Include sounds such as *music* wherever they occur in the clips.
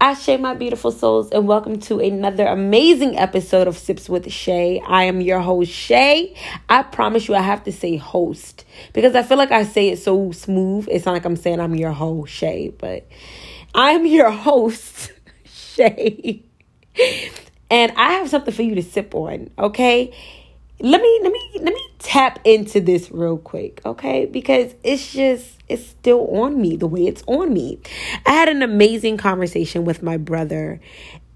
Ashe, my beautiful souls, and welcome to another amazing episode of Sips with Shay. I am your host, Shay. I promise you, I have to say host because I feel like I say it so smooth. It's not like I'm saying I'm your host, Shay, but I'm your host, *laughs* Shay. And I have something for you to sip on, okay? Let me let me let me tap into this real quick, okay? Because it's just it's still on me the way it's on me. I had an amazing conversation with my brother,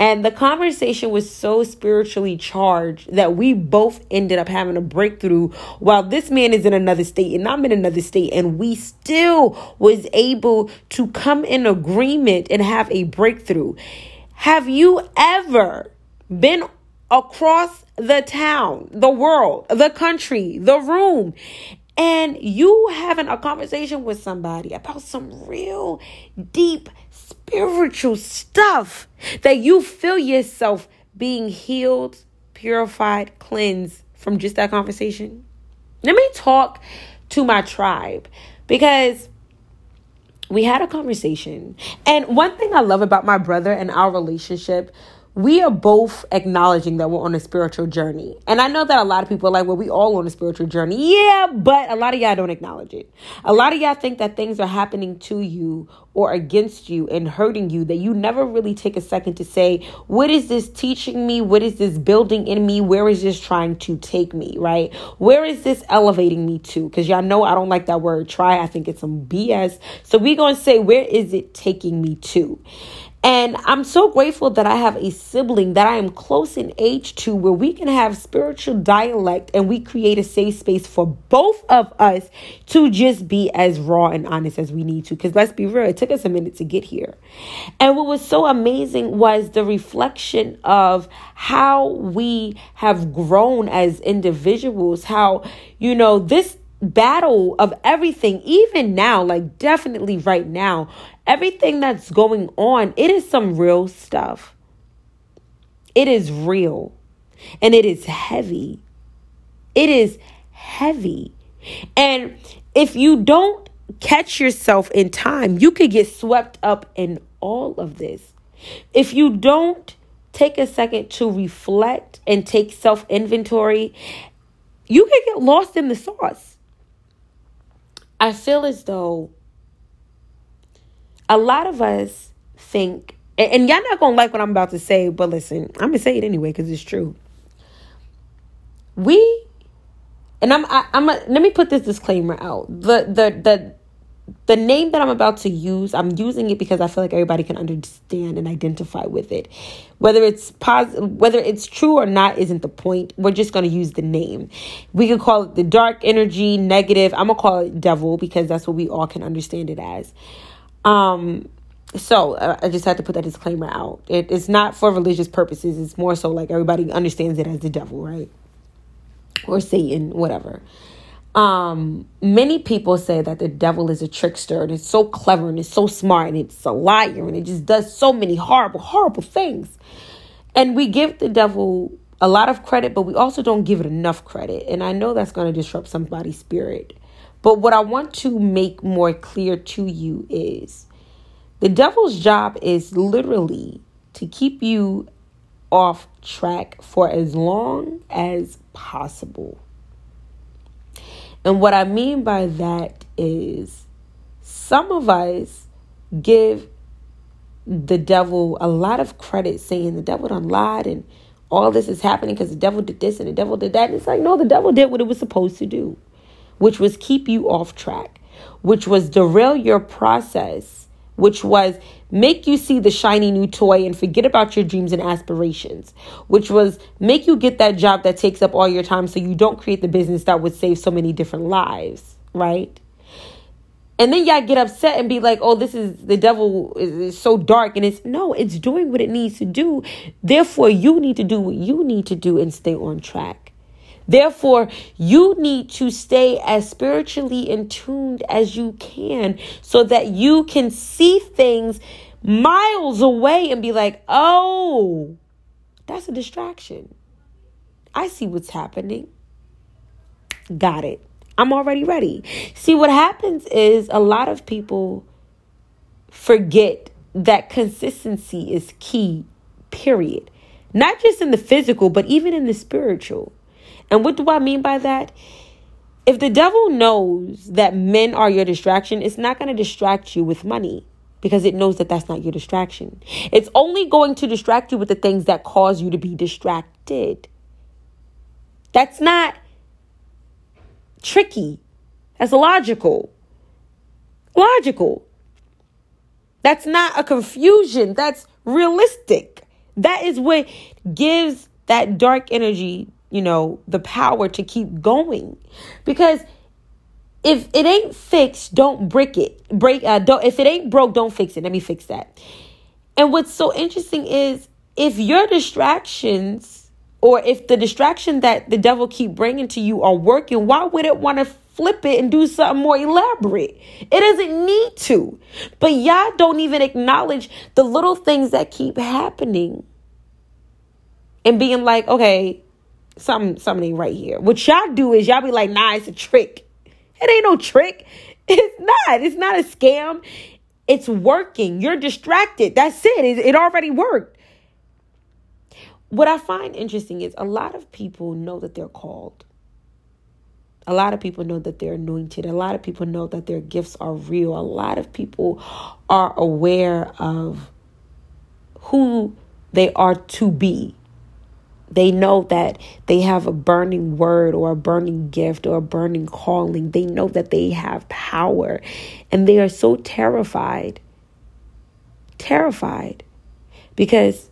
and the conversation was so spiritually charged that we both ended up having a breakthrough while this man is in another state and I'm in another state, and we still was able to come in agreement and have a breakthrough. Have you ever been across the town, the world, the country, the room, and you having a conversation with somebody about some real deep spiritual stuff that you feel yourself being healed, purified, cleansed from just that conversation. Let me talk to my tribe because we had a conversation. And one thing I love about my brother and our relationship we are both acknowledging that we're on a spiritual journey. And I know that a lot of people are like, well, we all on a spiritual journey. Yeah, but a lot of y'all don't acknowledge it. A lot of y'all think that things are happening to you or against you and hurting you that you never really take a second to say, what is this teaching me? What is this building in me? Where is this trying to take me, right? Where is this elevating me to? Because y'all know I don't like that word try. I think it's some BS. So we going to say, where is it taking me to? And I'm so grateful that I have a sibling that I am close in age to where we can have spiritual dialect and we create a safe space for both of us to just be as raw and honest as we need to. Because let's be real, it took us a minute to get here. And what was so amazing was the reflection of how we have grown as individuals, how, you know, this battle of everything, even now, like definitely right now, everything that's going on, it is some real stuff. It is real and it is heavy. It is heavy. And if you don't catch yourself in time, you could get swept up in all of this. If you don't take a second to reflect and take self inventory, you could get lost in the sauce. I feel as though a lot of us think, and, y'all not gonna like what I'm about to say, but listen, I'm gonna say it anyway because it's true. We, and I'm, I, I'm, a, let me put this disclaimer out. The, the, the the name that I'm about to use, I'm using it because I feel like everybody can understand and identify with it. Whether it's positive, whether it's true or not isn't the point. We're just going to use the name. We could call it the dark energy, negative. I'm going to call it devil because that's what we all can understand it as. Um so uh, I just had to put that disclaimer out. It, it's not for religious purposes. It's more so like everybody understands it as the devil, right? Or Satan, whatever. Um, many people say that the devil is a trickster and it's so clever and it's so smart and it's a liar and it just does so many horrible, horrible things. And we give the devil a lot of credit, but we also don't give it enough credit. And I know that's going to disrupt somebody's spirit. But what I want to make more clear to you is the devil's job is literally to keep you off track for as long as possible. And what I mean by that is some of us give the devil a lot of credit saying the devil done lied and all this is happening because the devil did this and the devil did that. And it's like, no, the devil did what it was supposed to do, which was keep you off track, which was derail your process which was make you see the shiny new toy and forget about your dreams and aspirations, which was make you get that job that takes up all your time so you don't create the business that would save so many different lives, right? And then y'all get upset and be like, oh, this is the devil is, is so dark. And it's no, it's doing what it needs to do. Therefore, you need to do what you need to do and stay on track. Therefore, you need to stay as spiritually in tuned as you can so that you can see things miles away and be like, oh, that's a distraction. I see what's happening. Got it. I'm already ready. See, what happens is a lot of people forget that consistency is key, period. Not just in the physical, but even in the spiritual. And what do I mean by that? If the devil knows that men are your distraction, it's not going to distract you with money because it knows that that's not your distraction. It's only going to distract you with the things that cause you to be distracted. That's not tricky. That's logical. Logical. That's not a confusion. That's realistic. That is what gives that dark energy, you know, the power to keep going. Because if it ain't fixed, don't break it. Break uh don't if it ain't broke, don't fix it. Let me fix that. And what's so interesting is if your distractions or if the distraction that the devil keep bringing to you are working, why would it want to flip it and do something more elaborate? It doesn't need to. But y'all don't even acknowledge the little things that keep happening. And being like, okay, something something right here. What y'all do is y'all be like, nah, it's a trick. It ain't no trick. *laughs* It's not. It's not a scam. It's working. You're distracted. That's it. It, it already worked. What I find interesting is a lot of people know that they're called. A lot of people know that they're anointed. A lot of people know that their gifts are real. A lot of people are aware of who they are to be. They know that they have a burning word or a burning gift or a burning calling. They know that they have power and they are so terrified. Terrified. Because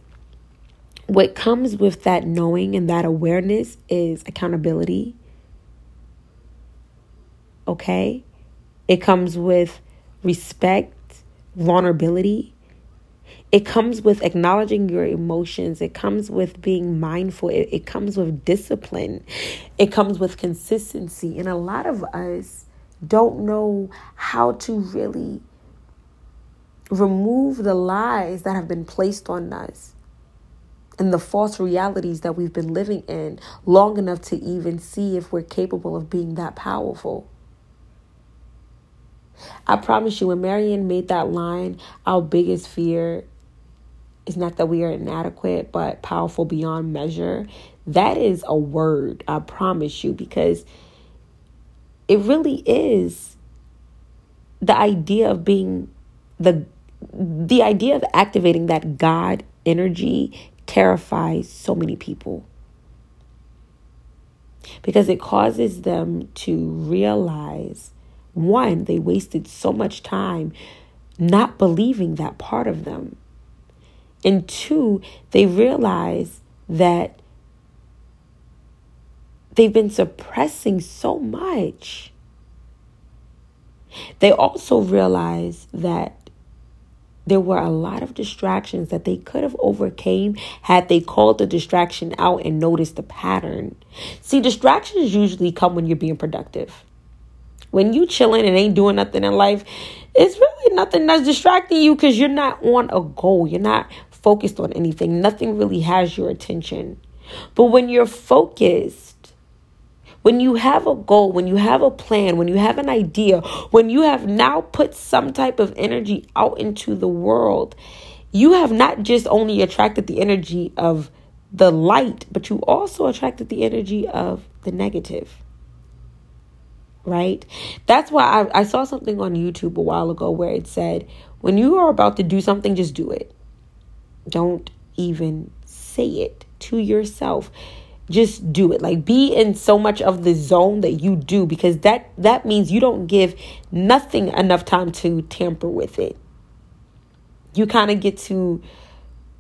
what comes with that knowing and that awareness is accountability. Okay? It comes with respect, vulnerability, it comes with acknowledging your emotions. It comes with being mindful. It, it comes with discipline. It comes with consistency. And a lot of us don't know how to really remove the lies that have been placed on us and the false realities that we've been living in long enough to even see if we're capable of being that powerful. I promise you, when Marianne made that line, our biggest fear it's not that we are inadequate, but powerful beyond measure. That is a word, I promise you, because it really is the idea of being the the idea of activating that God energy terrifies so many people because it causes them to realize one, they wasted so much time not believing that part of them. And two, they realize that they've been suppressing so much. They also realize that there were a lot of distractions that they could have overcame had they called the distraction out and noticed the pattern. See, distractions usually come when you're being productive. When you chilling and ain't doing nothing in life, it's really nothing that's distracting you because you're not on a goal. You're not focused on anything. Nothing really has your attention. But when you're focused, when you have a goal, when you have a plan, when you have an idea, when you have now put some type of energy out into the world, you have not just only attracted the energy of the light, but you also attracted the energy of the negative. Right? That's why I, I saw something on YouTube a while ago where it said, when you are about to do something, just do it. Don't even say it to yourself. Just do it. Like be in so much of the zone that you do because that that means you don't give nothing enough time to tamper with it. You kind of get to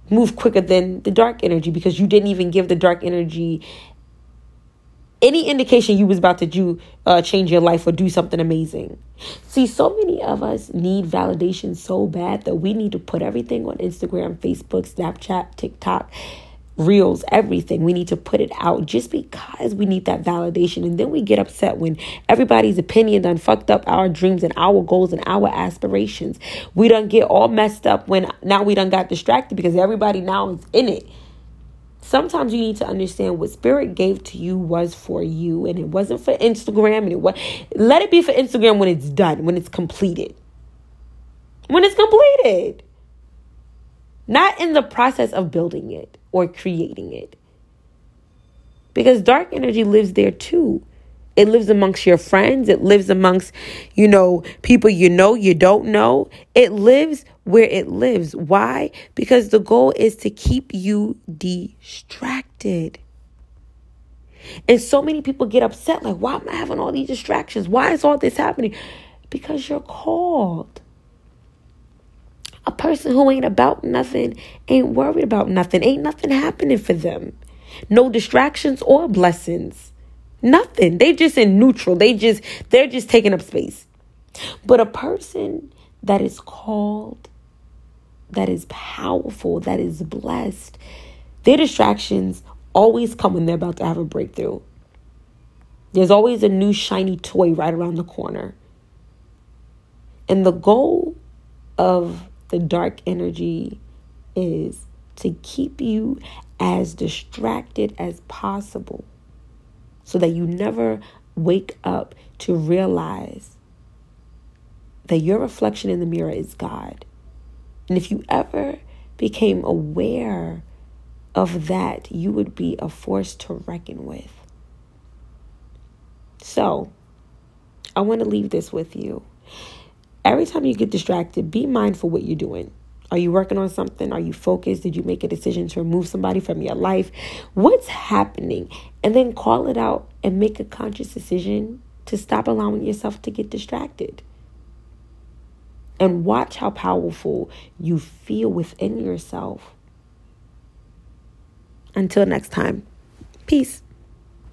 move quicker than the dark energy because you didn't even give the dark energy any indication you was about to do uh, change your life or do something amazing. See, so many of us need validation so bad that we need to put everything on Instagram, Facebook, Snapchat, TikTok, Reels, everything. We need to put it out just because we need that validation. And then we get upset when everybody's opinion done fucked up our dreams and our goals and our aspirations. We don't get all messed up when now we done got distracted because everybody now is in it sometimes you need to understand what spirit gave to you was for you and it wasn't for Instagram and it was let it be for Instagram when it's done, when it's completed. When it's completed. not in the process of building it or creating it. Because dark energy lives there too. It lives amongst your friends. It lives amongst, you know, people you know, you don't know. It lives where it lives. Why? Because the goal is to keep you distracted. And so many people get upset like, why am I having all these distractions? Why is all this happening? Because you're called. A person who ain't about nothing ain't worried about nothing. Ain't nothing happening for them. No distractions or blessings. Nothing. They just in neutral. They just they're just taking up space. But a person that is called, that is powerful, that is blessed, their distractions always come when they're about to have a breakthrough. There's always a new shiny toy right around the corner. And the goal of the dark energy is to keep you as distracted as possible so that you never wake up to realize that your reflection in the mirror is God. And if you ever became aware of that, you would be a force to reckon with. So, I want to leave this with you. Every time you get distracted, be mindful what you're doing. Are you working on something? Are you focused? Did you make a decision to remove somebody from your life? What's happening? And then call it out and make a conscious decision to stop allowing yourself to get distracted. And watch how powerful you feel within yourself. Until next time, peace.